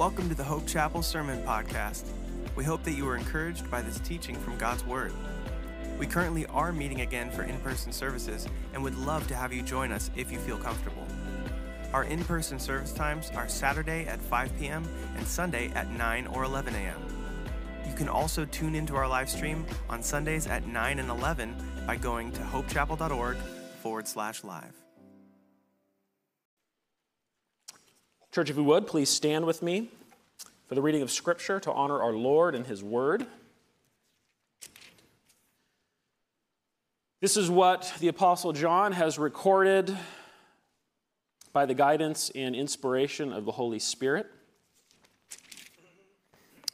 Welcome to the Hope Chapel Sermon Podcast. We hope that you were encouraged by this teaching from God's Word. We currently are meeting again for in person services and would love to have you join us if you feel comfortable. Our in person service times are Saturday at 5 p.m. and Sunday at 9 or 11 a.m. You can also tune into our live stream on Sundays at 9 and 11 by going to hopechapel.org forward slash live. Church, if you would, please stand with me for the reading of Scripture to honor our Lord and His Word. This is what the Apostle John has recorded by the guidance and inspiration of the Holy Spirit.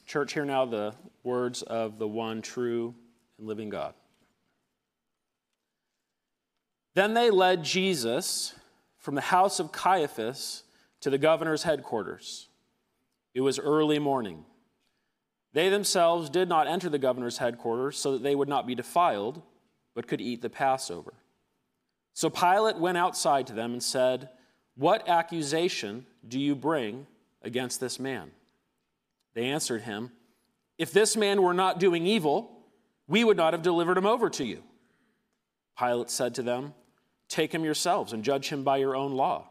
Church, hear now the words of the one true and living God. Then they led Jesus from the house of Caiaphas to the governor's headquarters. It was early morning. They themselves did not enter the governor's headquarters so that they would not be defiled, but could eat the Passover. So Pilate went outside to them and said, What accusation do you bring against this man? They answered him, If this man were not doing evil, we would not have delivered him over to you. Pilate said to them, Take him yourselves and judge him by your own law.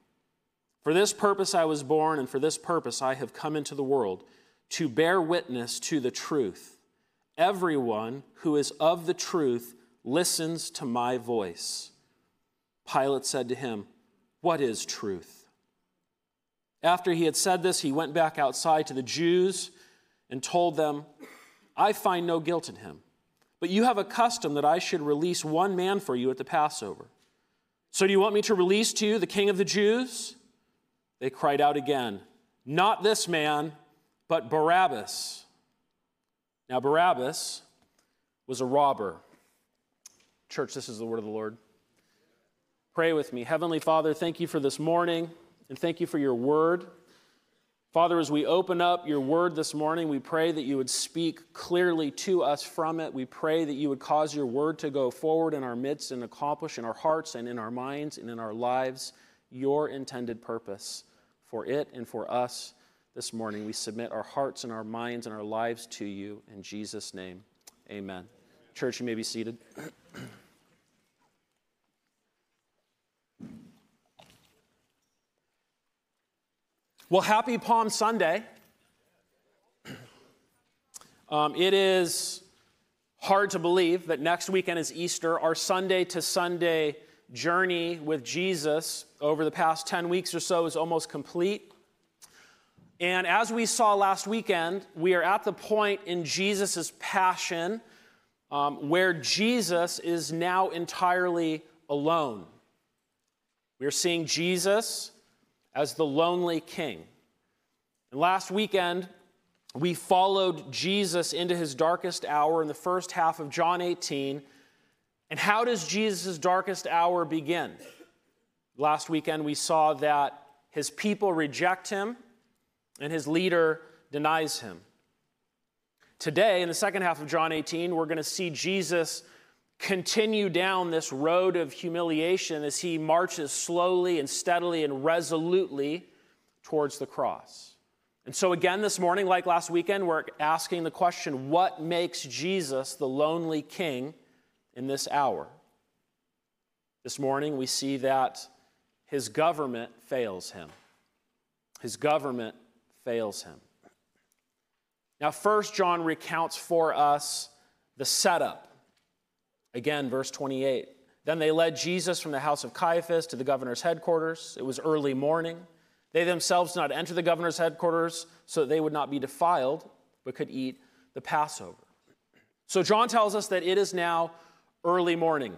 For this purpose I was born, and for this purpose I have come into the world, to bear witness to the truth. Everyone who is of the truth listens to my voice. Pilate said to him, What is truth? After he had said this, he went back outside to the Jews and told them, I find no guilt in him. But you have a custom that I should release one man for you at the Passover. So do you want me to release to you the king of the Jews? They cried out again, Not this man, but Barabbas. Now, Barabbas was a robber. Church, this is the word of the Lord. Pray with me. Heavenly Father, thank you for this morning and thank you for your word. Father, as we open up your word this morning, we pray that you would speak clearly to us from it. We pray that you would cause your word to go forward in our midst and accomplish in our hearts and in our minds and in our lives your intended purpose for it and for us this morning. We submit our hearts and our minds and our lives to you in Jesus' name. Amen. Church, you may be seated. Well, happy Palm Sunday. Um, it is hard to believe that next weekend is Easter. Our Sunday to Sunday journey with Jesus over the past 10 weeks or so is almost complete. And as we saw last weekend, we are at the point in Jesus' passion um, where Jesus is now entirely alone. We are seeing Jesus as the lonely king. And last weekend, we followed Jesus into his darkest hour in the first half of John 18 and how does Jesus' darkest hour begin? Last weekend, we saw that his people reject him and his leader denies him. Today, in the second half of John 18, we're going to see Jesus continue down this road of humiliation as he marches slowly and steadily and resolutely towards the cross. And so, again, this morning, like last weekend, we're asking the question what makes Jesus the lonely king in this hour. This morning, we see that his government fails him. His government fails him. Now, first, John recounts for us the setup. Again, verse 28. Then they led Jesus from the house of Caiaphas to the governor's headquarters. It was early morning. They themselves did not enter the governor's headquarters so that they would not be defiled, but could eat the Passover. So John tells us that it is now early morning.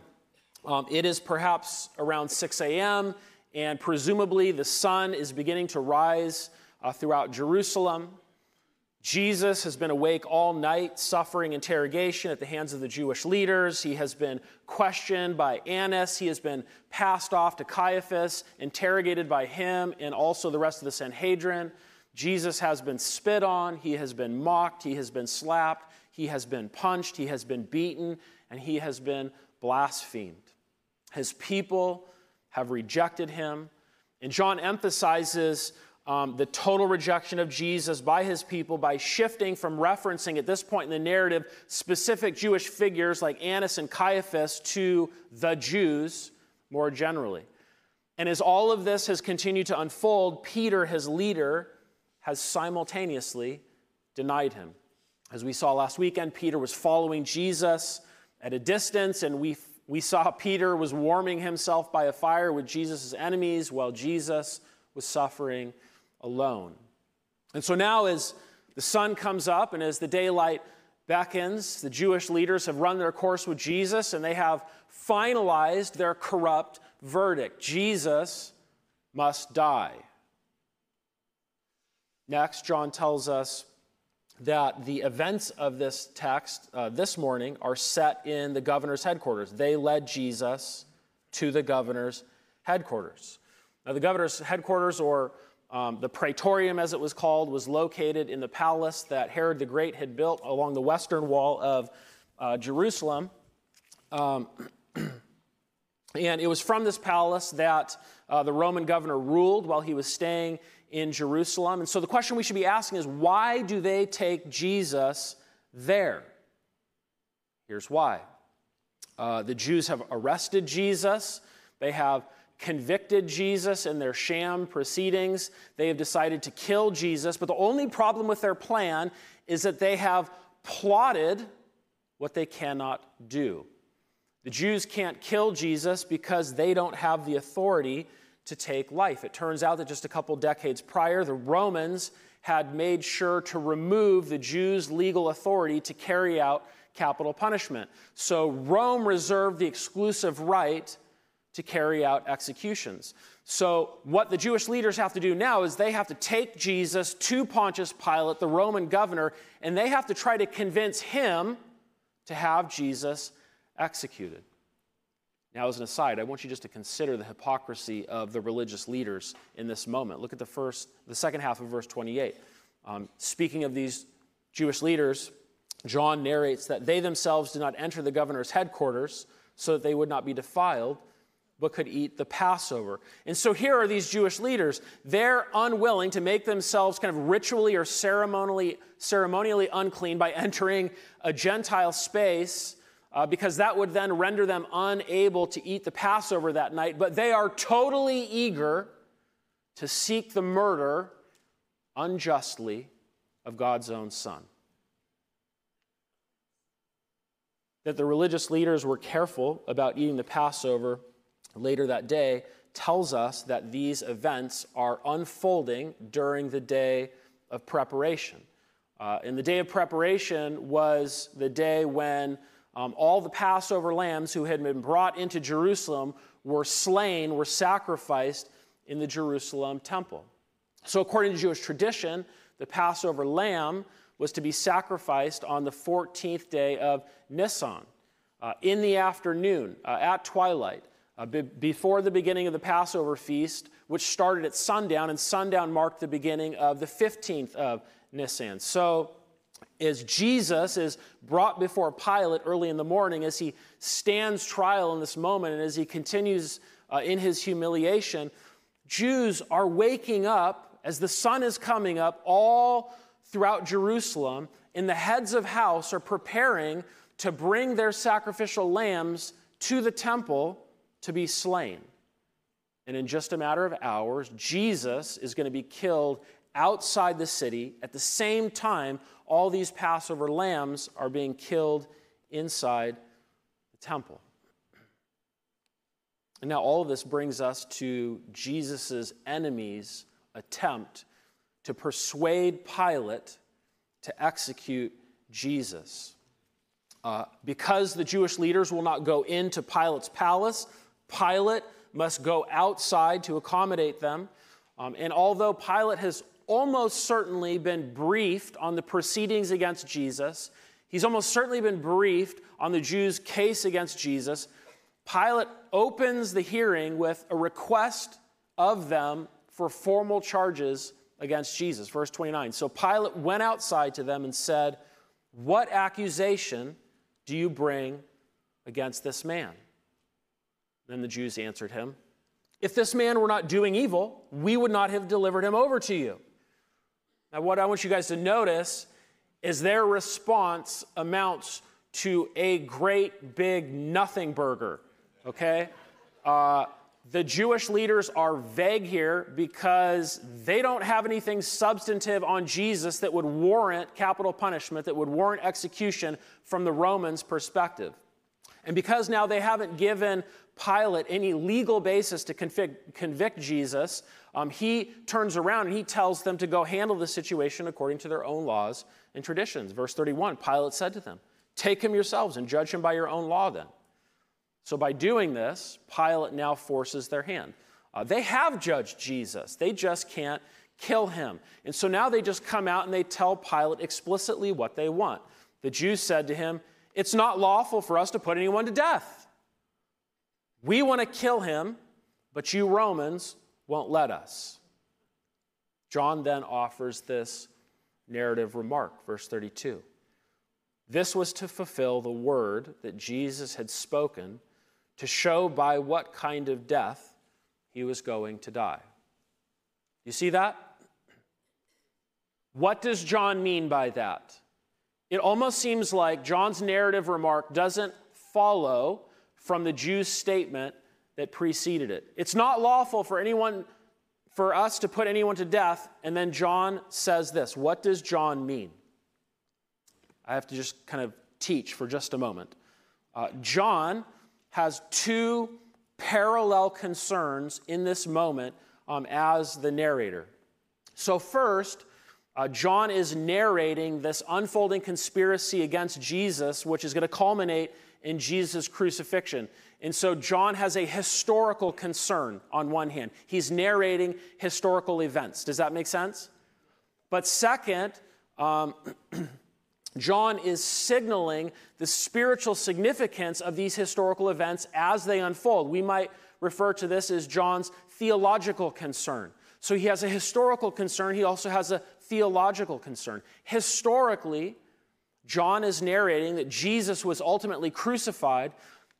Um, it is perhaps around 6 a.m., and presumably the sun is beginning to rise uh, throughout Jerusalem. Jesus has been awake all night, suffering interrogation at the hands of the Jewish leaders. He has been questioned by Annas. He has been passed off to Caiaphas, interrogated by him and also the rest of the Sanhedrin. Jesus has been spit on. He has been mocked. He has been slapped. He has been punched. He has been beaten. And he has been blasphemed. His people have rejected him. And John emphasizes um, the total rejection of Jesus by his people by shifting from referencing at this point in the narrative specific Jewish figures like Annas and Caiaphas to the Jews more generally. And as all of this has continued to unfold, Peter, his leader, has simultaneously denied him. As we saw last weekend, Peter was following Jesus at a distance, and we, we saw Peter was warming himself by a fire with Jesus' enemies while Jesus was suffering alone. And so now, as the sun comes up and as the daylight beckons, the Jewish leaders have run their course with Jesus and they have finalized their corrupt verdict Jesus must die. Next, John tells us that the events of this text uh, this morning are set in the governor's headquarters. They led Jesus to the governor's headquarters. Now, the governor's headquarters, or um, the praetorium, as it was called, was located in the palace that Herod the Great had built along the western wall of uh, Jerusalem. Um, and it was from this palace that uh, the Roman governor ruled while he was staying in Jerusalem. And so the question we should be asking is why do they take Jesus there? Here's why. Uh, the Jews have arrested Jesus. They have convicted Jesus in their sham proceedings. They have decided to kill Jesus, but the only problem with their plan is that they have plotted what they cannot do. The Jews can't kill Jesus because they don't have the authority to take life. It turns out that just a couple decades prior, the Romans had made sure to remove the Jews' legal authority to carry out capital punishment. So Rome reserved the exclusive right to carry out executions. So, what the Jewish leaders have to do now is they have to take Jesus to Pontius Pilate, the Roman governor, and they have to try to convince him to have Jesus executed. Now, as an aside, I want you just to consider the hypocrisy of the religious leaders in this moment. Look at the first, the second half of verse 28. Um, speaking of these Jewish leaders, John narrates that they themselves did not enter the governor's headquarters so that they would not be defiled but could eat the Passover. And so here are these Jewish leaders. They're unwilling to make themselves kind of ritually or ceremonially, ceremonially unclean by entering a Gentile space. Uh, because that would then render them unable to eat the Passover that night. But they are totally eager to seek the murder unjustly of God's own Son. That the religious leaders were careful about eating the Passover later that day tells us that these events are unfolding during the day of preparation. Uh, and the day of preparation was the day when um, all the Passover lambs who had been brought into Jerusalem were slain, were sacrificed in the Jerusalem temple. So, according to Jewish tradition, the Passover lamb was to be sacrificed on the 14th day of Nisan uh, in the afternoon uh, at twilight. Uh, be- before the beginning of the Passover feast, which started at sundown, and sundown marked the beginning of the 15th of Nisan. So, as Jesus is brought before Pilate early in the morning, as he stands trial in this moment, and as he continues uh, in his humiliation, Jews are waking up as the sun is coming up all throughout Jerusalem, and the heads of house are preparing to bring their sacrificial lambs to the temple to be slain. And in just a matter of hours, Jesus is going to be killed outside the city. At the same time, all these Passover lambs are being killed inside the temple. And now all of this brings us to Jesus' enemies' attempt to persuade Pilate to execute Jesus. Uh, because the Jewish leaders will not go into Pilate's palace, Pilate must go outside to accommodate them. Um, and although Pilate has almost certainly been briefed on the proceedings against Jesus, he's almost certainly been briefed on the Jews' case against Jesus. Pilate opens the hearing with a request of them for formal charges against Jesus. Verse 29. So Pilate went outside to them and said, What accusation do you bring against this man? Then the Jews answered him, If this man were not doing evil, we would not have delivered him over to you. Now, what I want you guys to notice is their response amounts to a great big nothing burger, okay? Uh, the Jewish leaders are vague here because they don't have anything substantive on Jesus that would warrant capital punishment, that would warrant execution from the Romans' perspective. And because now they haven't given Pilate any legal basis to convict, convict Jesus, um, he turns around and he tells them to go handle the situation according to their own laws and traditions. Verse 31 Pilate said to them, Take him yourselves and judge him by your own law then. So, by doing this, Pilate now forces their hand. Uh, they have judged Jesus, they just can't kill him. And so now they just come out and they tell Pilate explicitly what they want. The Jews said to him, It's not lawful for us to put anyone to death. We want to kill him, but you Romans won't let us. John then offers this narrative remark, verse 32. This was to fulfill the word that Jesus had spoken to show by what kind of death he was going to die. You see that? What does John mean by that? It almost seems like John's narrative remark doesn't follow from the Jews' statement that preceded it. It's not lawful for anyone for us to put anyone to death, and then John says this. What does John mean? I have to just kind of teach for just a moment. Uh, John has two parallel concerns in this moment um, as the narrator. So, first, uh, John is narrating this unfolding conspiracy against Jesus, which is going to culminate in Jesus' crucifixion. And so, John has a historical concern on one hand. He's narrating historical events. Does that make sense? But second, um, John is signaling the spiritual significance of these historical events as they unfold. We might refer to this as John's theological concern. So he has a historical concern, he also has a theological concern. Historically, John is narrating that Jesus was ultimately crucified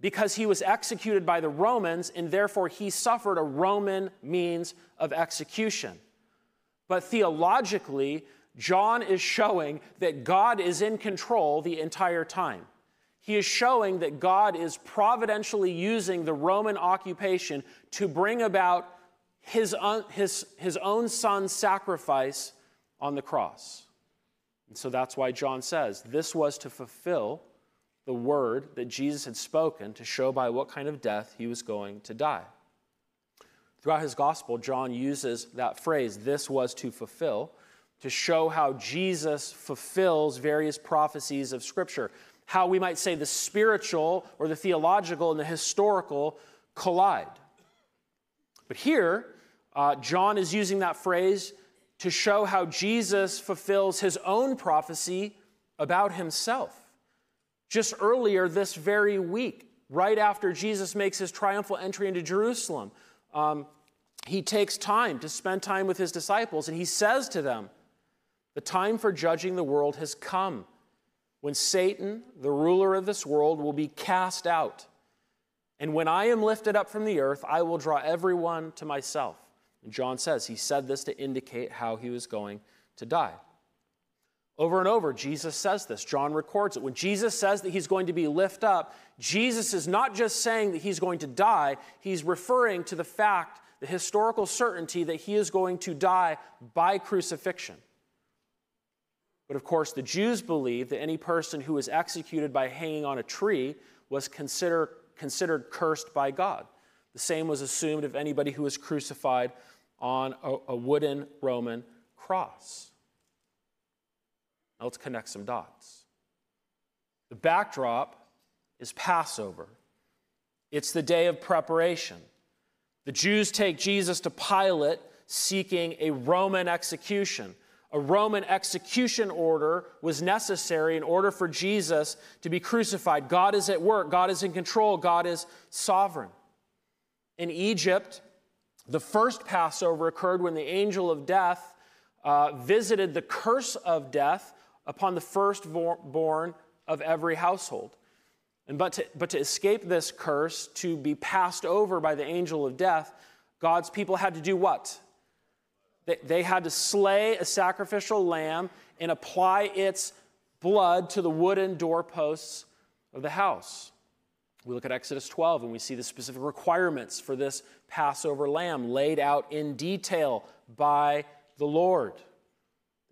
because he was executed by the Romans and therefore he suffered a Roman means of execution. But theologically, John is showing that God is in control the entire time. He is showing that God is providentially using the Roman occupation to bring about his, own, his, his own son's sacrifice on the cross. And so that's why John says this was to fulfill the word that Jesus had spoken to show by what kind of death he was going to die. Throughout his gospel, John uses that phrase, this was to fulfill, to show how Jesus fulfills various prophecies of Scripture. How we might say the spiritual or the theological and the historical collide. But here, uh, John is using that phrase to show how Jesus fulfills his own prophecy about himself. Just earlier this very week, right after Jesus makes his triumphal entry into Jerusalem, um, he takes time to spend time with his disciples and he says to them, the time for judging the world has come when Satan, the ruler of this world, will be cast out. And when I am lifted up from the earth, I will draw everyone to myself. And John says he said this to indicate how he was going to die. Over and over, Jesus says this. John records it. When Jesus says that he's going to be lifted up, Jesus is not just saying that he's going to die, he's referring to the fact, the historical certainty that he is going to die by crucifixion. But of course, the Jews believed that any person who was executed by hanging on a tree was consider, considered cursed by God. The same was assumed of anybody who was crucified on a, a wooden Roman cross. Now let's connect some dots. The backdrop is Passover, it's the day of preparation. The Jews take Jesus to Pilate seeking a Roman execution. A Roman execution order was necessary in order for Jesus to be crucified. God is at work, God is in control, God is sovereign. In Egypt, the first Passover occurred when the angel of death uh, visited the curse of death upon the firstborn of every household. And but to, but to escape this curse, to be passed over by the angel of death, God's people had to do what? They, they had to slay a sacrificial lamb and apply its blood to the wooden doorposts of the house. We look at Exodus 12 and we see the specific requirements for this Passover lamb laid out in detail by the Lord.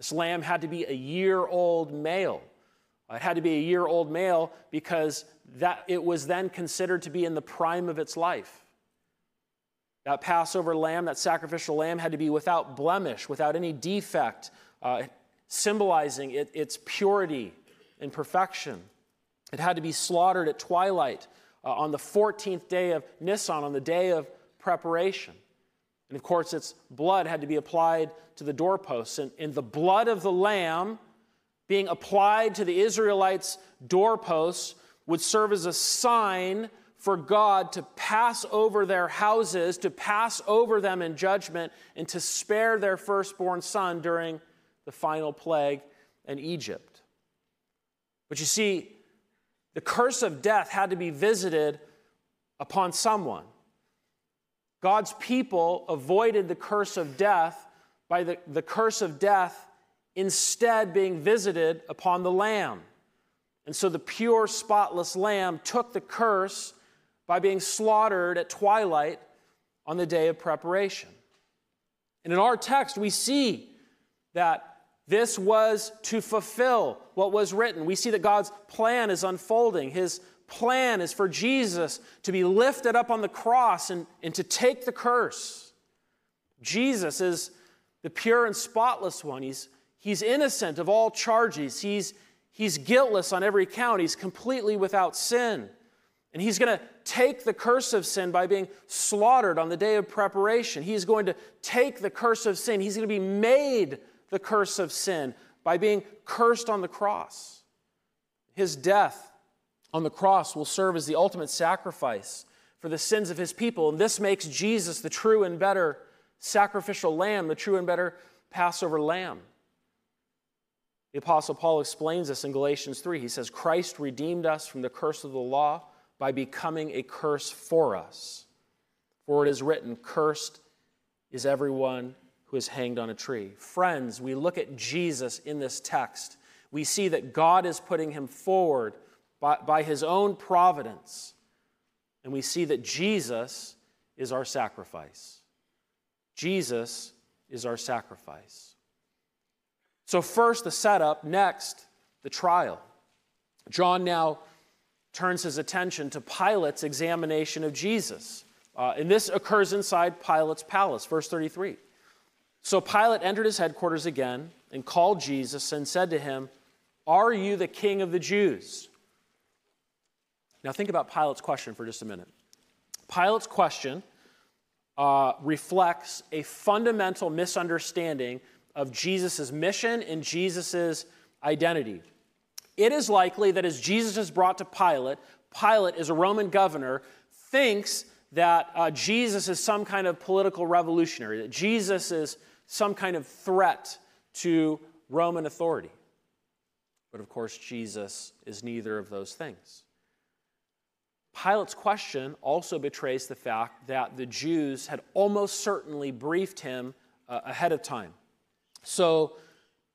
This lamb had to be a year old male. It had to be a year old male because that it was then considered to be in the prime of its life. That Passover lamb, that sacrificial lamb, had to be without blemish, without any defect, uh, symbolizing it, its purity and perfection. It had to be slaughtered at twilight uh, on the 14th day of Nisan, on the day of preparation. And of course, its blood had to be applied to the doorposts. And, and the blood of the lamb being applied to the Israelites' doorposts would serve as a sign for God to pass over their houses, to pass over them in judgment, and to spare their firstborn son during the final plague in Egypt. But you see, the curse of death had to be visited upon someone. God's people avoided the curse of death by the, the curse of death instead being visited upon the Lamb. And so the pure, spotless lamb took the curse by being slaughtered at twilight on the day of preparation. And in our text, we see that this was to fulfill what was written. We see that God's plan is unfolding. His plan is for Jesus to be lifted up on the cross and, and to take the curse. Jesus is the pure and spotless one. He's, he's innocent of all charges. He's, He's guiltless on every count. He's completely without sin. And he's going to take the curse of sin by being slaughtered on the day of preparation. He's going to take the curse of sin. He's going to be made the curse of sin by being cursed on the cross. His death on the cross will serve as the ultimate sacrifice for the sins of his people. And this makes Jesus the true and better sacrificial lamb, the true and better Passover lamb. The Apostle Paul explains this in Galatians 3. He says, Christ redeemed us from the curse of the law by becoming a curse for us. For it is written, Cursed is everyone who is hanged on a tree. Friends, we look at Jesus in this text. We see that God is putting him forward by, by his own providence. And we see that Jesus is our sacrifice. Jesus is our sacrifice. So, first, the setup, next, the trial. John now turns his attention to Pilate's examination of Jesus. Uh, and this occurs inside Pilate's palace, verse 33. So Pilate entered his headquarters again and called Jesus and said to him, Are you the king of the Jews? Now, think about Pilate's question for just a minute. Pilate's question uh, reflects a fundamental misunderstanding of Jesus' mission and Jesus' identity. It is likely that as Jesus is brought to Pilate, Pilate, as a Roman governor, thinks that uh, Jesus is some kind of political revolutionary, that Jesus is some kind of threat to Roman authority. But of course, Jesus is neither of those things. Pilate's question also betrays the fact that the Jews had almost certainly briefed him uh, ahead of time. So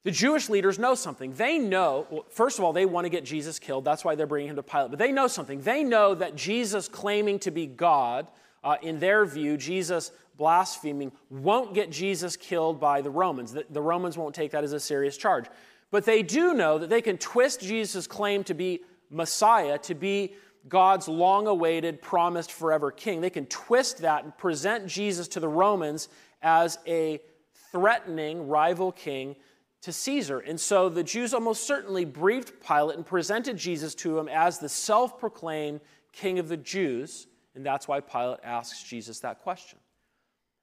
the Jewish leaders know something. They know, well, first of all, they want to get Jesus killed. That's why they're bringing him to Pilate. But they know something. They know that Jesus claiming to be God, uh, in their view, Jesus blaspheming, won't get Jesus killed by the Romans. The, the Romans won't take that as a serious charge. But they do know that they can twist Jesus' claim to be Messiah, to be God's long awaited, promised forever king. They can twist that and present Jesus to the Romans as a threatening rival king to Caesar. And so the Jews almost certainly briefed Pilate and presented Jesus to him as the self proclaimed king of the Jews. And that's why Pilate asks Jesus that question.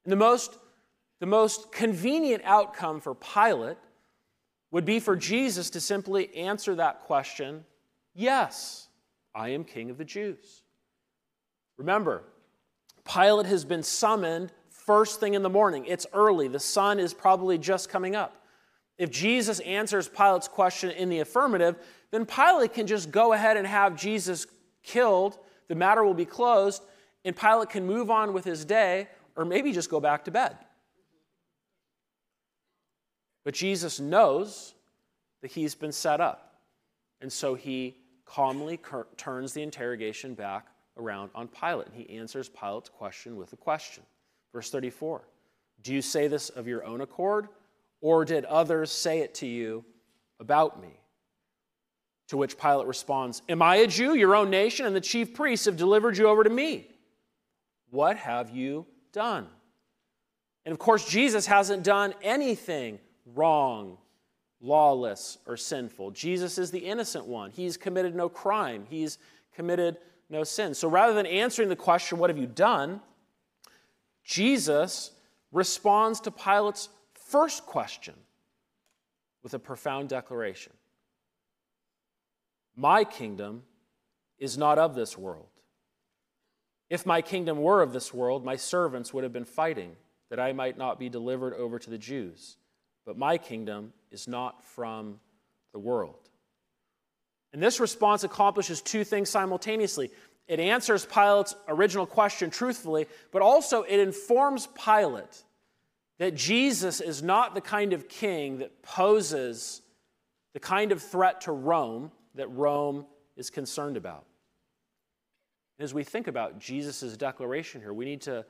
And the most, the most convenient outcome for Pilate would be for Jesus to simply answer that question yes, I am king of the Jews. Remember, Pilate has been summoned first thing in the morning. It's early, the sun is probably just coming up. If Jesus answers Pilate's question in the affirmative, then Pilate can just go ahead and have Jesus killed. The matter will be closed, and Pilate can move on with his day or maybe just go back to bed. But Jesus knows that he's been set up, and so he calmly turns the interrogation back around on Pilate, and he answers Pilate's question with a question. Verse 34 Do you say this of your own accord? Or did others say it to you about me? To which Pilate responds, Am I a Jew? Your own nation and the chief priests have delivered you over to me. What have you done? And of course, Jesus hasn't done anything wrong, lawless, or sinful. Jesus is the innocent one. He's committed no crime, he's committed no sin. So rather than answering the question, What have you done? Jesus responds to Pilate's first question with a profound declaration My kingdom is not of this world. If my kingdom were of this world, my servants would have been fighting that I might not be delivered over to the Jews. But my kingdom is not from the world. And this response accomplishes two things simultaneously. It answers Pilate's original question truthfully, but also it informs Pilate that Jesus is not the kind of king that poses the kind of threat to Rome that Rome is concerned about. As we think about Jesus' declaration here, we need to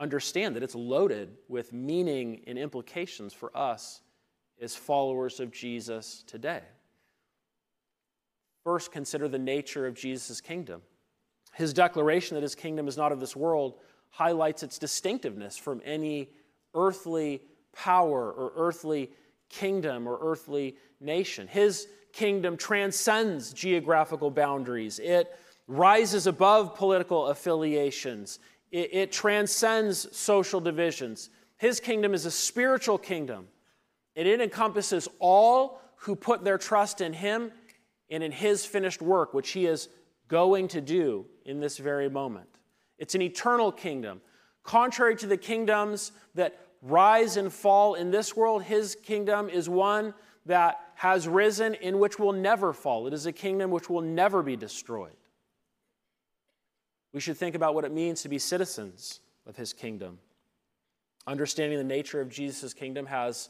understand that it's loaded with meaning and implications for us as followers of Jesus today. First, consider the nature of Jesus' kingdom. His declaration that his kingdom is not of this world highlights its distinctiveness from any earthly power or earthly kingdom or earthly nation. His kingdom transcends geographical boundaries, it rises above political affiliations, it, it, transcends social divisions. His kingdom is a spiritual kingdom, and it encompasses all who put their trust in Him and in His finished work, which He is going to do in this very moment. It's an eternal kingdom. Contrary to the kingdoms that rise and fall in this world, his kingdom is one that has risen in which will never fall. It is a kingdom which will never be destroyed. We should think about what it means to be citizens of his kingdom. Understanding the nature of Jesus' kingdom has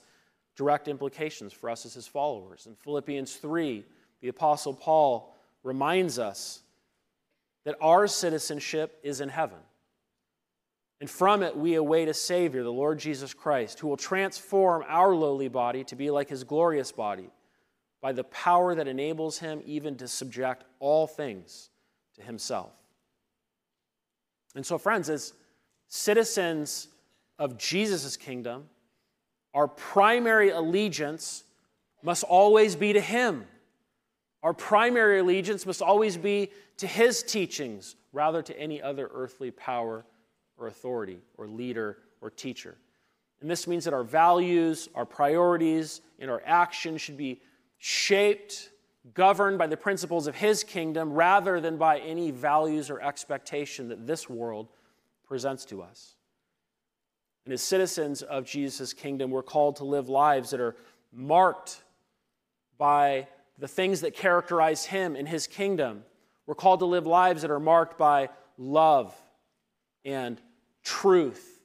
direct implications for us as his followers. In Philippians 3, the Apostle Paul reminds us that our citizenship is in heaven. And from it, we await a Savior, the Lord Jesus Christ, who will transform our lowly body to be like his glorious body by the power that enables him even to subject all things to himself. And so, friends, as citizens of Jesus' kingdom, our primary allegiance must always be to him. Our primary allegiance must always be to his teachings rather to any other earthly power or authority or leader or teacher. And this means that our values, our priorities, and our actions should be shaped, governed by the principles of His kingdom rather than by any values or expectation that this world presents to us. And as citizens of Jesus' kingdom, we're called to live lives that are marked by the things that characterize Him and His kingdom. We're called to live lives that are marked by love and truth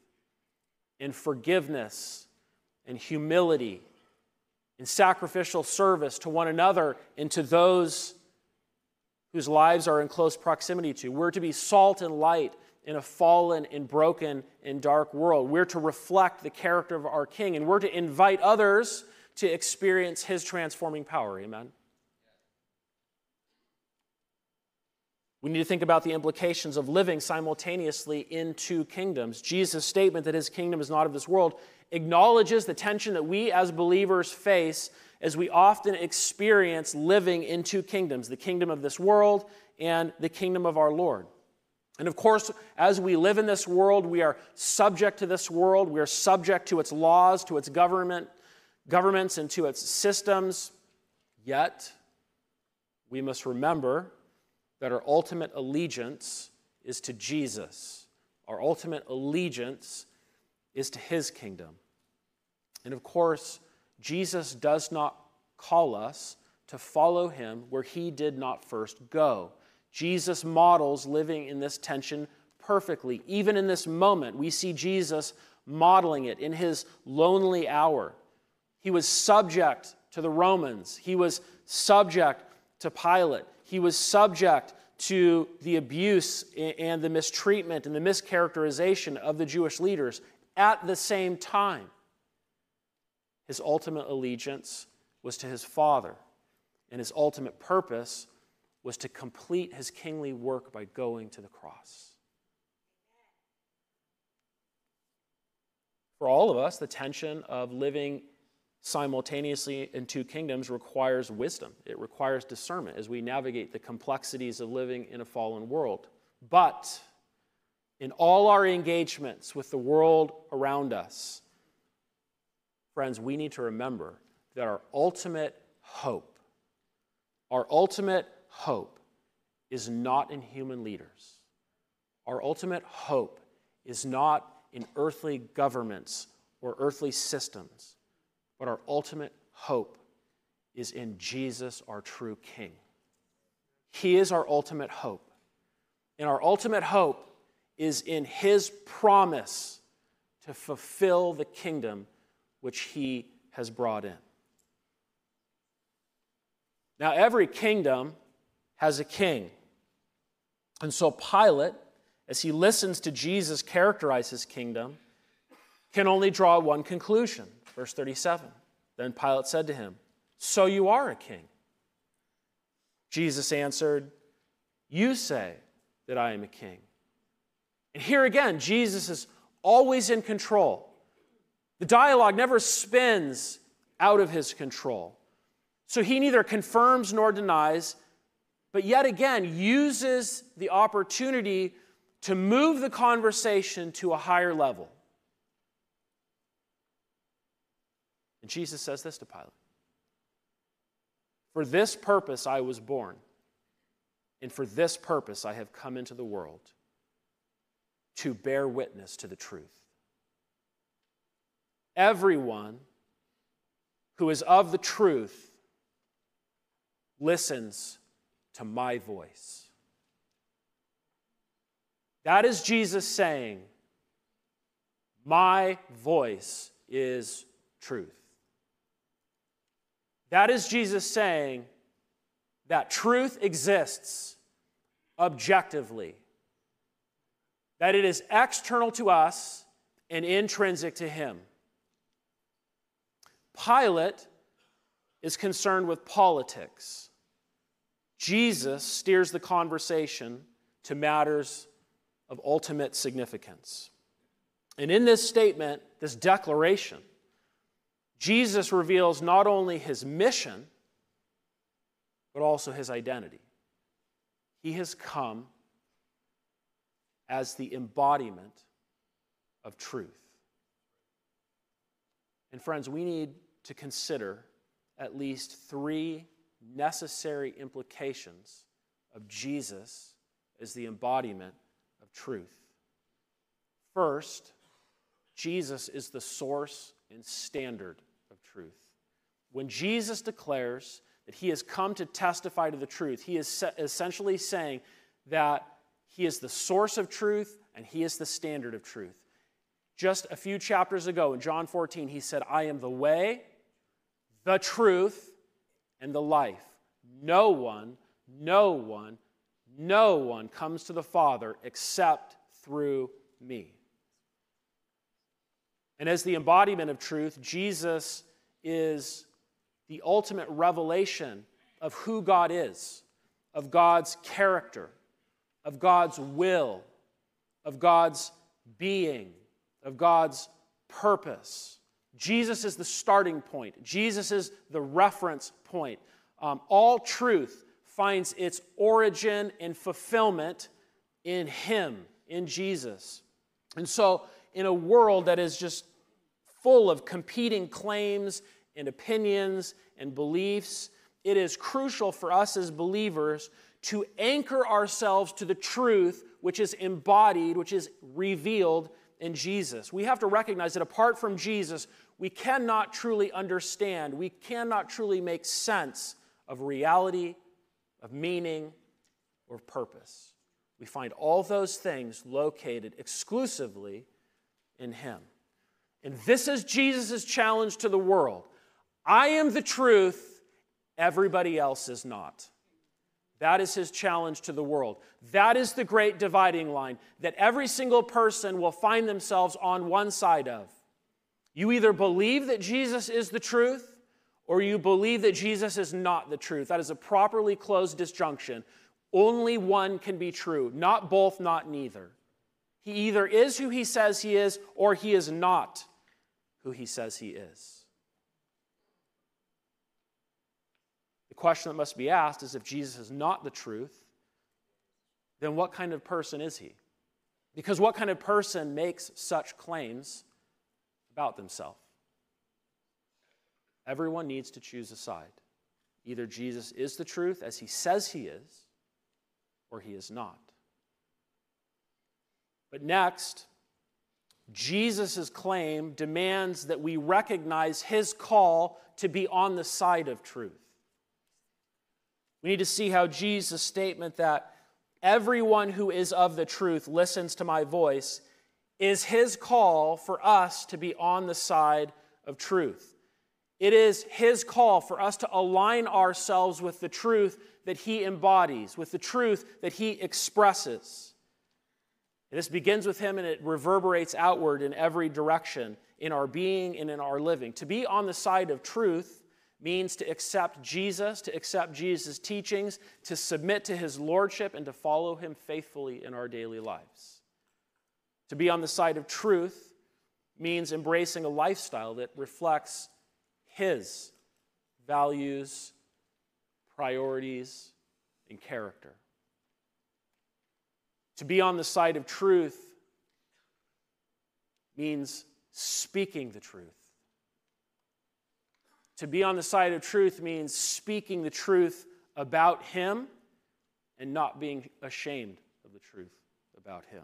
and forgiveness and humility and sacrificial service to one another and to those whose lives are in close proximity to. We're to be salt and light in a fallen and broken and dark world. We're to reflect the character of our King, and we're to invite others to experience his transforming power. Amen. We need to think about the implications of living simultaneously in two kingdoms. Jesus' statement that his kingdom is not of this world acknowledges the tension that we as believers face as we often experience living in two kingdoms the kingdom of this world and the kingdom of our Lord. And of course, as we live in this world, we are subject to this world. We are subject to its laws, to its government, governments, and to its systems. Yet, we must remember that our ultimate allegiance is to Jesus. Our ultimate allegiance is to his kingdom. And of course, Jesus does not call us to follow him where he did not first go. Jesus models living in this tension perfectly. Even in this moment, we see Jesus modeling it in his lonely hour. He was subject to the Romans, he was subject to Pilate, he was subject to the abuse and the mistreatment and the mischaracterization of the Jewish leaders at the same time. His ultimate allegiance was to his Father, and his ultimate purpose was to complete his kingly work by going to the cross. For all of us, the tension of living simultaneously in two kingdoms requires wisdom. It requires discernment as we navigate the complexities of living in a fallen world. But in all our engagements with the world around us, friends, we need to remember that our ultimate hope, our ultimate hope is not in human leaders. Our ultimate hope is not in earthly governments or earthly systems, but our ultimate hope is in Jesus, our true King. He is our ultimate hope. And our ultimate hope is in His promise to fulfill the kingdom which He has brought in. Now, every kingdom has a king. And so Pilate, as he listens to Jesus characterize his kingdom, can only draw one conclusion. Verse 37 Then Pilate said to him, So you are a king. Jesus answered, You say that I am a king. And here again, Jesus is always in control. The dialogue never spins out of his control. So he neither confirms nor denies, but yet again uses the opportunity to move the conversation to a higher level. And Jesus says this to Pilate For this purpose I was born, and for this purpose I have come into the world to bear witness to the truth. Everyone who is of the truth listens to my voice. That is Jesus saying, My voice is truth. That is Jesus saying that truth exists objectively, that it is external to us and intrinsic to Him. Pilate is concerned with politics. Jesus steers the conversation to matters of ultimate significance. And in this statement, this declaration, Jesus reveals not only his mission, but also his identity. He has come as the embodiment of truth. And friends, we need to consider at least three necessary implications of Jesus as the embodiment of truth. First, Jesus is the source and standard of truth. When Jesus declares that he has come to testify to the truth, he is essentially saying that he is the source of truth and he is the standard of truth. Just a few chapters ago in John 14, he said, I am the way, the truth, and the life. No one, no one, no one comes to the Father except through me. And as the embodiment of truth, Jesus is the ultimate revelation of who God is, of God's character, of God's will, of God's being, of God's purpose. Jesus is the starting point, Jesus is the reference point. Um, all truth finds its origin and fulfillment in Him, in Jesus. And so, in a world that is just full of competing claims and opinions and beliefs, it is crucial for us as believers to anchor ourselves to the truth which is embodied, which is revealed in Jesus. We have to recognize that apart from Jesus, we cannot truly understand, we cannot truly make sense of reality, of meaning, or purpose. We find all those things located exclusively in Him. And this is Jesus' challenge to the world I am the truth, everybody else is not. That is his challenge to the world. That is the great dividing line that every single person will find themselves on one side of. You either believe that Jesus is the truth or you believe that Jesus is not the truth. That is a properly closed disjunction. Only one can be true, not both, not neither. He either is who he says he is or he is not who he says he is. The question that must be asked is if Jesus is not the truth, then what kind of person is he? Because what kind of person makes such claims about themselves? Everyone needs to choose a side. Either Jesus is the truth as he says he is, or he is not. But next, Jesus' claim demands that we recognize his call to be on the side of truth. We need to see how Jesus' statement that everyone who is of the truth listens to my voice is his call for us to be on the side of truth. It is his call for us to align ourselves with the truth that he embodies, with the truth that he expresses. And this begins with him and it reverberates outward in every direction in our being and in our living. To be on the side of truth means to accept Jesus, to accept Jesus' teachings, to submit to his lordship, and to follow him faithfully in our daily lives. To be on the side of truth means embracing a lifestyle that reflects his values, priorities, and character. To be on the side of truth means speaking the truth to be on the side of truth means speaking the truth about Him and not being ashamed of the truth about Him.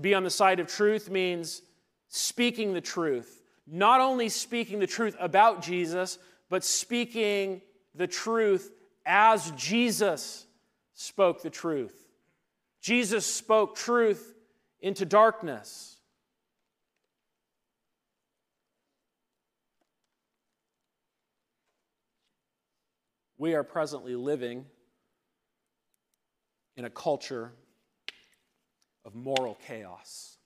To be on the side of truth means speaking the truth, not only speaking the truth about Jesus, but speaking the truth as Jesus spoke the truth. Jesus spoke truth into darkness. We are presently living in a culture of moral chaos.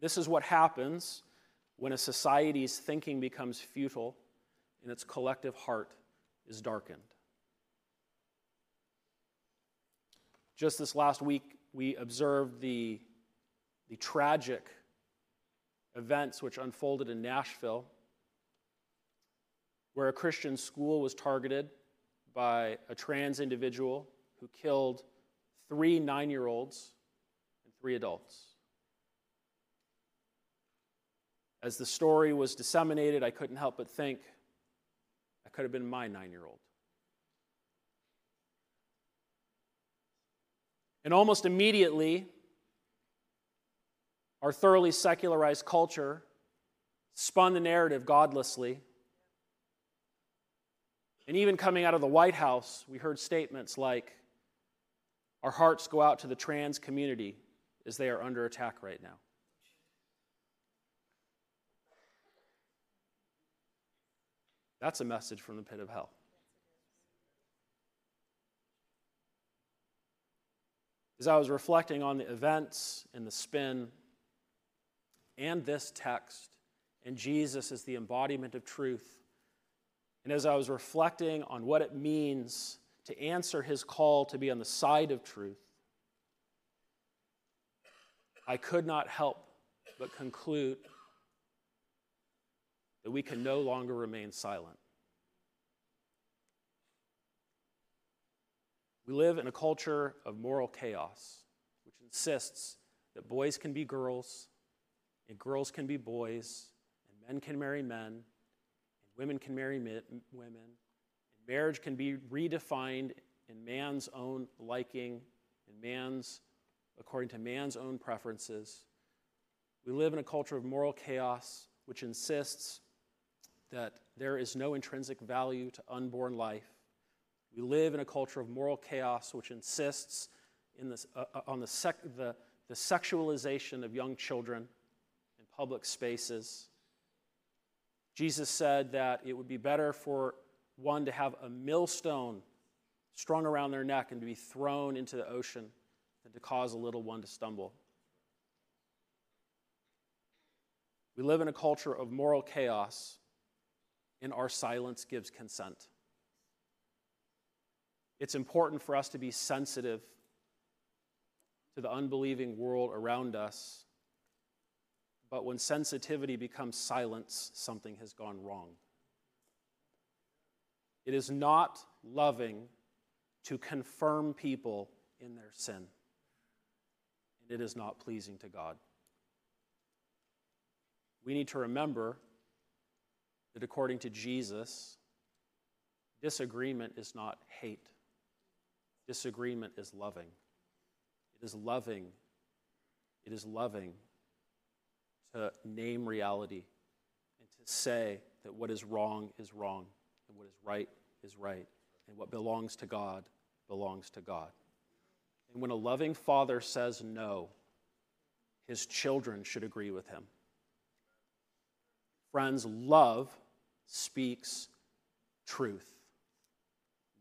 This is what happens when a society's thinking becomes futile and its collective heart is darkened. Just this last week, we observed the, the tragic events which unfolded in Nashville where a Christian school was targeted by a trans individual who killed three nine year olds and three adults. As the story was disseminated, I couldn't help but think that could have been my nine year old. And almost immediately, our thoroughly secularized culture spun the narrative godlessly and even coming out of the White House, we heard statements like, Our hearts go out to the trans community as they are under attack right now. That's a message from the pit of hell. As I was reflecting on the events and the spin and this text, and Jesus as the embodiment of truth, and as I was reflecting on what it means to answer his call to be on the side of truth, I could not help but conclude that we can no longer remain silent. We live in a culture of moral chaos, which insists that boys can be girls, and girls can be boys, and men can marry men, and women can marry women, marriage can be redefined in man's own liking, in man's according to man's own preferences. We live in a culture of moral chaos which insists that there is no intrinsic value to unborn life. We live in a culture of moral chaos which insists this, uh, uh, on the, sec- the, the sexualization of young children in public spaces. Jesus said that it would be better for one to have a millstone strung around their neck and to be thrown into the ocean than to cause a little one to stumble. We live in a culture of moral chaos, and our silence gives consent. It's important for us to be sensitive to the unbelieving world around us, but when sensitivity becomes silence, something has gone wrong. It is not loving to confirm people in their sin And it is not pleasing to God. We need to remember that according to Jesus, disagreement is not hate, disagreement is loving. It is loving. It is loving to name reality and to say that what is wrong is wrong and what is right is right and what belongs to God belongs to God. And when a loving father says no, his children should agree with him. Friends, love speaks truth.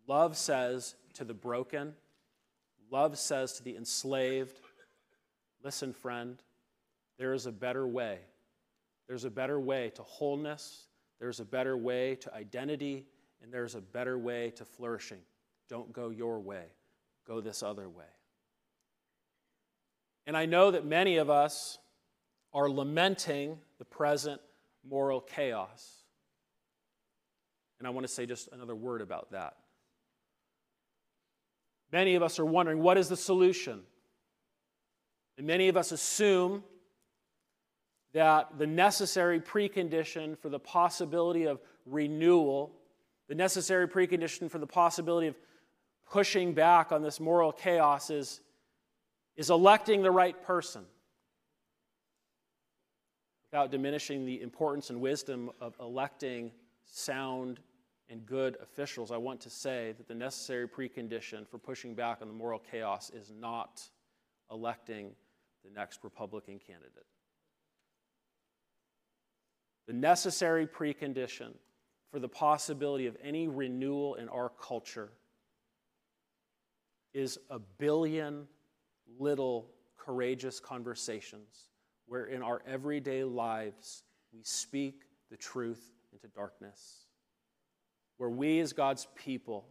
Love says to the broken, love says to the enslaved, listen, friend, there is a better way. There's a better way to wholeness, there's a better way to identity, and there's a better way to flourishing. Don't go your way, go this other way. And I know that many of us are lamenting the present moral chaos. And I want to say just another word about that. Many of us are wondering what is the solution? And many of us assume that the necessary precondition for the possibility of renewal, the necessary precondition for the possibility of pushing back on this moral chaos is is electing the right person without diminishing the importance and wisdom of electing sound and good officials, I want to say that the necessary precondition for pushing back on the moral chaos is not electing the next Republican candidate. The necessary precondition for the possibility of any renewal in our culture is a billion little courageous conversations where in our everyday lives we speak the truth into darkness. Where we, as God's people,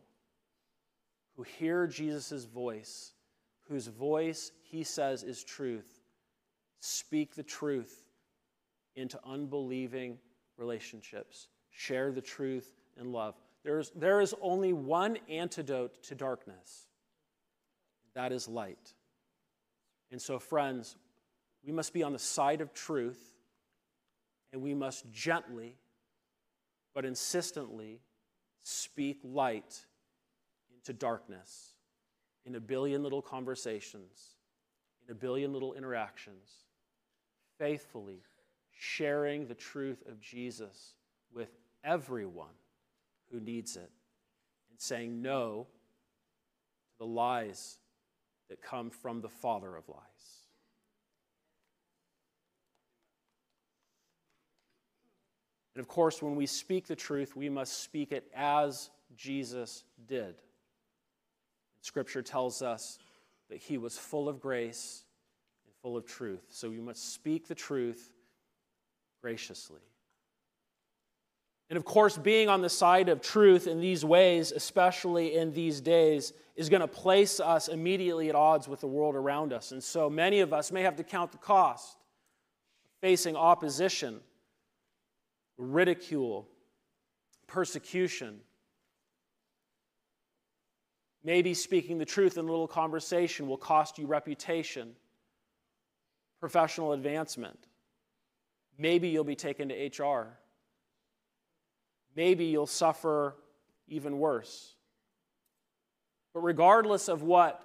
who hear Jesus' voice, whose voice he says is truth, speak the truth into unbelieving relationships, share the truth in love. There's, there is only one antidote to darkness that is light. And so, friends, we must be on the side of truth, and we must gently but insistently speak light into darkness in a billion little conversations, in a billion little interactions, faithfully sharing the truth of Jesus with everyone who needs it, and saying no to the lies that come from the father of lies. And of course, when we speak the truth, we must speak it as Jesus did. Scripture tells us that he was full of grace and full of truth. So we must speak the truth graciously. And of course, being on the side of truth in these ways, especially in these days, is going to place us immediately at odds with the world around us. And so many of us may have to count the cost facing opposition, ridicule, persecution. Maybe speaking the truth in a little conversation will cost you reputation, professional advancement. Maybe you'll be taken to HR maybe you'll suffer even worse. But regardless of what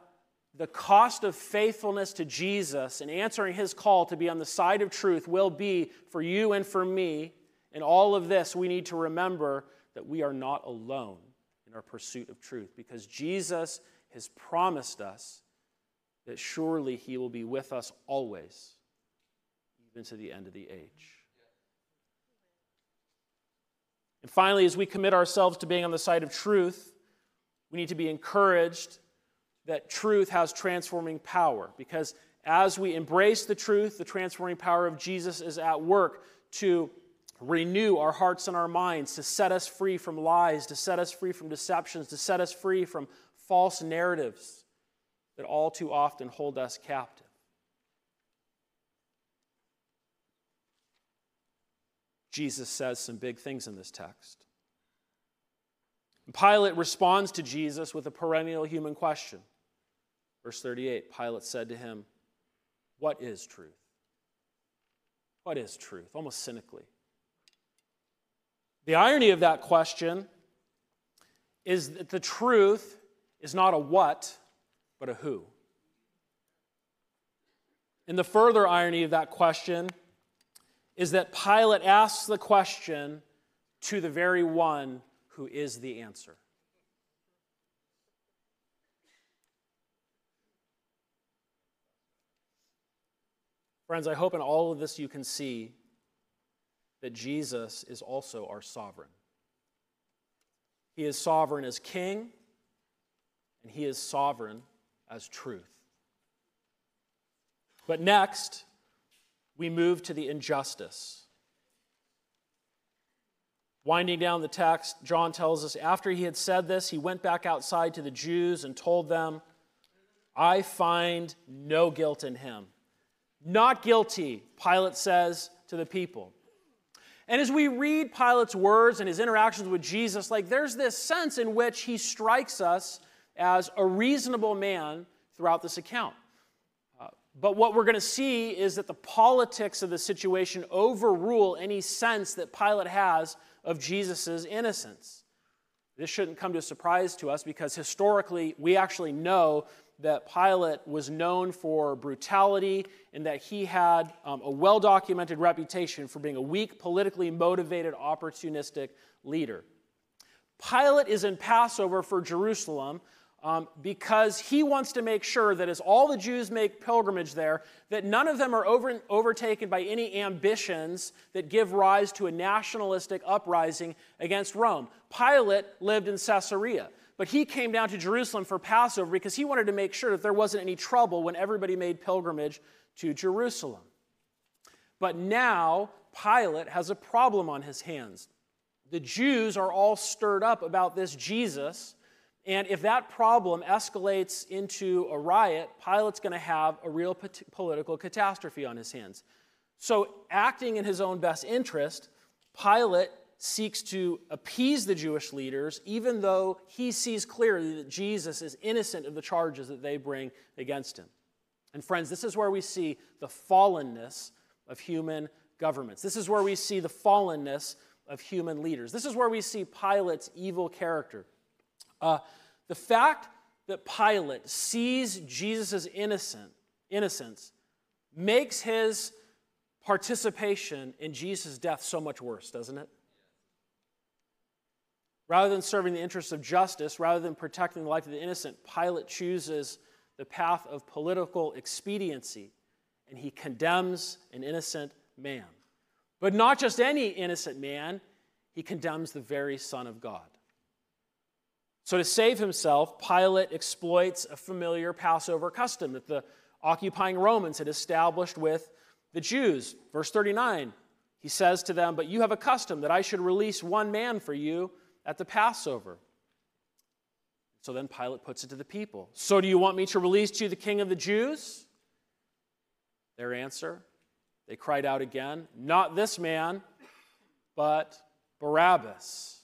the cost of faithfulness to Jesus and answering his call to be on the side of truth will be for you and for me, in all of this, we need to remember that we are not alone in our pursuit of truth because Jesus has promised us that surely he will be with us always, even to the end of the age. And finally, as we commit ourselves to being on the side of truth, we need to be encouraged that truth has transforming power because as we embrace the truth, the transforming power of Jesus is at work to renew our hearts and our minds, to set us free from lies, to set us free from deceptions, to set us free from false narratives that all too often hold us captive. Jesus says some big things in this text. Pilate responds to Jesus with a perennial human question. Verse 38 Pilate said to him, What is truth? What is truth? Almost cynically. The irony of that question is that the truth is not a what, but a who. And the further irony of that question is that Pilate asks the question to the very one who is the answer. Friends, I hope in all of this you can see that Jesus is also our sovereign. He is sovereign as king, and he is sovereign as truth. But next, we move to the injustice. Winding down the text, John tells us after he had said this, he went back outside to the Jews and told them, I find no guilt in him. Not guilty, Pilate says to the people. And as we read Pilate's words and his interactions with Jesus, like there's this sense in which he strikes us as a reasonable man throughout this account. But what we're going to see is that the politics of the situation overrule any sense that Pilate has of Jesus' innocence. This shouldn't come to a surprise to us because historically we actually know that Pilate was known for brutality and that he had um, a well documented reputation for being a weak, politically motivated, opportunistic leader. Pilate is in Passover for Jerusalem um, because he wants to make sure that as all the Jews make pilgrimage there, that none of them are over, overtaken by any ambitions that give rise to a nationalistic uprising against Rome. Pilate lived in Caesarea, but he came down to Jerusalem for Passover because he wanted to make sure that there wasn't any trouble when everybody made pilgrimage to Jerusalem. But now Pilate has a problem on his hands. The Jews are all stirred up about this Jesus and if that problem escalates into a riot, Pilate's going to have a real political catastrophe on his hands. So, acting in his own best interest, Pilate seeks to appease the Jewish leaders, even though he sees clearly that Jesus is innocent of the charges that they bring against him. And, friends, this is where we see the fallenness of human governments. This is where we see the fallenness of human leaders. This is where we see Pilate's evil character. Uh, the fact that Pilate sees Jesus' innocent, innocence makes his participation in Jesus' death so much worse, doesn't it? Rather than serving the interests of justice, rather than protecting the life of the innocent, Pilate chooses the path of political expediency and he condemns an innocent man. But not just any innocent man, he condemns the very Son of God. So, to save himself, Pilate exploits a familiar Passover custom that the occupying Romans had established with the Jews. Verse 39 He says to them, But you have a custom that I should release one man for you at the Passover. So then Pilate puts it to the people So do you want me to release to you the king of the Jews? Their answer, they cried out again, Not this man, but Barabbas.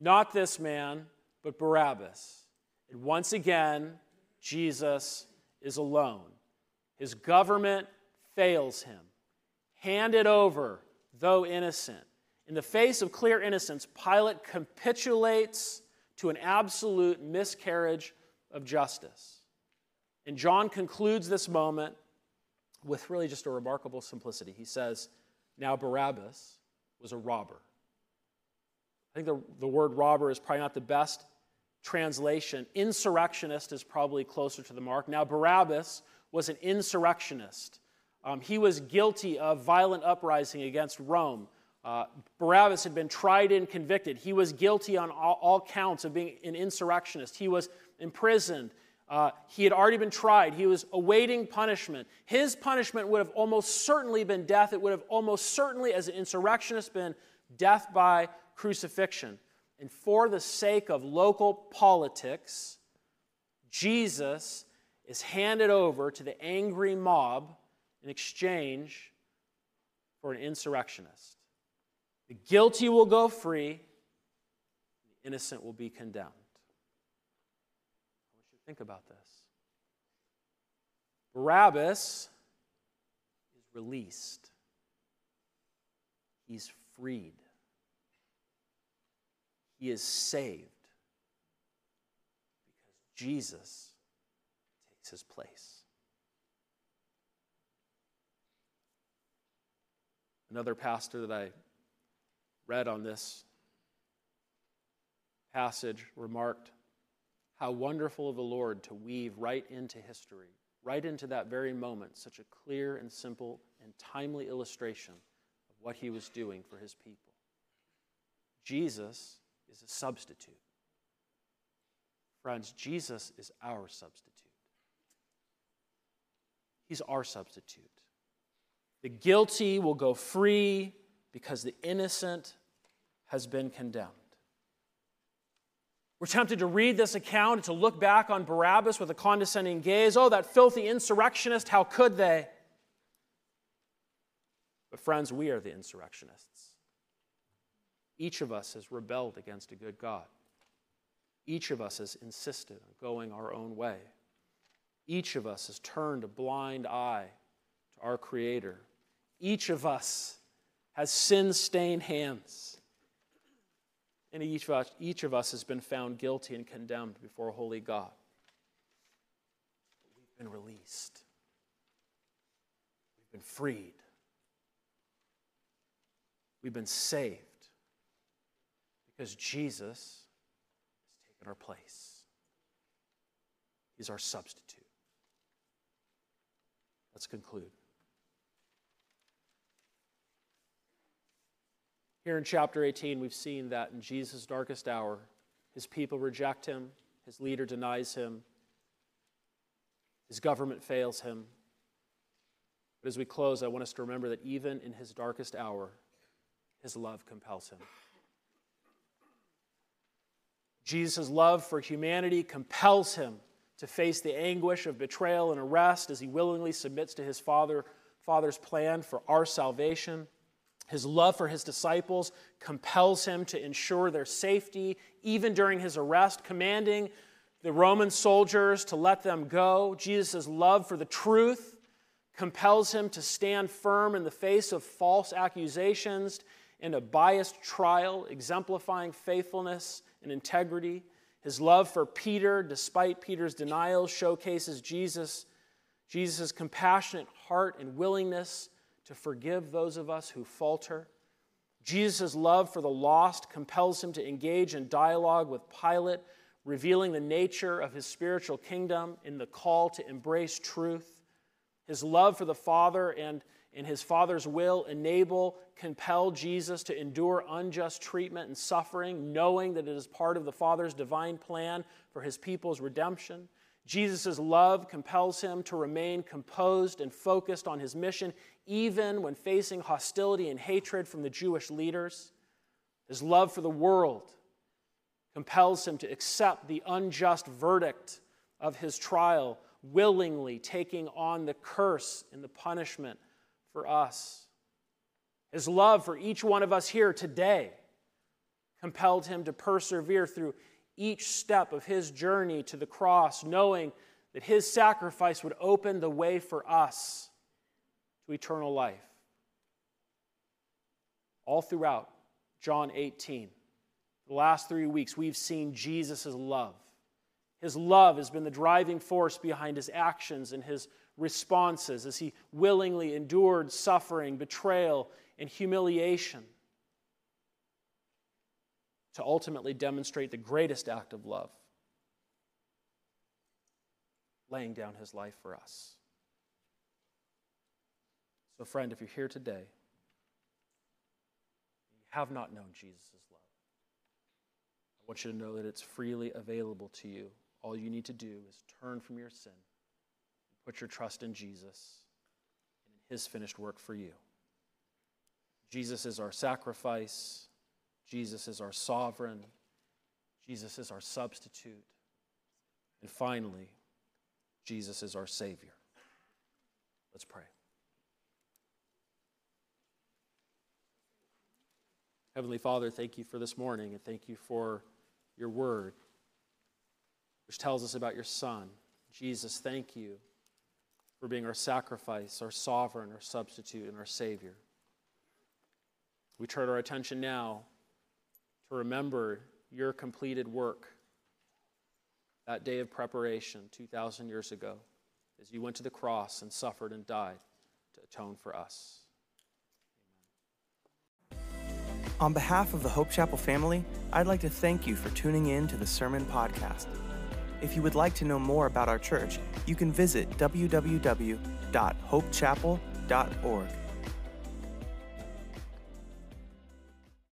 Not this man, but Barabbas. And once again, Jesus is alone. His government fails him. Handed over, though innocent. In the face of clear innocence, Pilate capitulates to an absolute miscarriage of justice. And John concludes this moment with really just a remarkable simplicity. He says, Now Barabbas was a robber. I think the, the word robber is probably not the best translation. Insurrectionist is probably closer to the mark. Now, Barabbas was an insurrectionist. Um, he was guilty of violent uprising against Rome. Uh, Barabbas had been tried and convicted. He was guilty on all, all counts of being an insurrectionist. He was imprisoned. Uh, he had already been tried. He was awaiting punishment. His punishment would have almost certainly been death. It would have almost certainly, as an insurrectionist, been death by crucifixion. And for the sake of local politics, Jesus is handed over to the angry mob in exchange for an insurrectionist. The guilty will go free, the innocent will be condemned. I want you to think about this. Barabbas is released, he's freed, he is saved because Jesus takes his place. Another pastor that I read on this passage remarked how wonderful of the Lord to weave right into history, right into that very moment, such a clear and simple and timely illustration of what he was doing for his people. Jesus is a substitute. Friends, Jesus is our substitute. He's our substitute. The guilty will go free because the innocent has been condemned. We're tempted to read this account and to look back on Barabbas with a condescending gaze. Oh, that filthy insurrectionist, how could they? But, friends, we are the insurrectionists. Each of us has rebelled against a good God. Each of us has insisted on going our own way. Each of us has turned a blind eye to our Creator. Each of us has sin stained hands. And each of, us, each of us has been found guilty and condemned before a holy God. But we've been released, we've been freed, we've been saved because Jesus has taken our place. He's our substitute. Let's conclude. Here in chapter 18, we've seen that in Jesus' darkest hour, his people reject him, his leader denies him, his government fails him. But as we close, I want us to remember that even in his darkest hour, his love compels him. Jesus' love for humanity compels him to face the anguish of betrayal and arrest as he willingly submits to his father, Father's plan for our salvation. His love for his disciples compels him to ensure their safety even during his arrest, commanding the Roman soldiers to let them go. Jesus' love for the truth compels him to stand firm in the face of false accusations and a biased trial, exemplifying faithfulness and integrity. His love for Peter, despite Peter's denials, showcases Jesus, Jesus' compassionate heart and willingness to forgive those of us who falter. Jesus' love for the lost compels him to engage in dialogue with Pilate, revealing the nature of his spiritual kingdom in the call to embrace truth. His love for the Father and, and his Father's will enable, compel Jesus to endure unjust treatment and suffering, knowing that it is part of the Father's divine plan for his people's redemption. Jesus' love compels him to remain composed and focused on his mission, even when facing hostility and hatred from the Jewish leaders. His love for the world compels him to accept the unjust verdict of his trial, willingly taking on the curse and the punishment for us. His love for each one of us here today compelled him to persevere through each step of his journey to the cross, knowing that his sacrifice would open the way for us to eternal life. All throughout John 18, the last three weeks, we've seen Jesus' love. His love has been the driving force behind his actions and his responses as he willingly endured suffering, betrayal, and humiliation to ultimately demonstrate the greatest act of love, laying down his life for us. So, friend, if you're here today, you have not known Jesus' love, I want you to know that it's freely available to you. All you need to do is turn from your sin and put your trust in Jesus and in his finished work for you. Jesus is our sacrifice. Jesus is our sovereign. Jesus is our substitute. And finally, Jesus is our Savior. Let's pray. Heavenly Father, thank you for this morning and thank you for your word, which tells us about your Son. Jesus, thank you for being our sacrifice, our sovereign, our substitute, and our Savior. We turn our attention now to remember your completed work that day of preparation 2,000 years ago as you went to the cross and suffered and died to atone for us. On behalf of the Hope Chapel family, I'd like to thank you for tuning in to the Sermon Podcast. If you would like to know more about our church, you can visit www.hopechapel.org.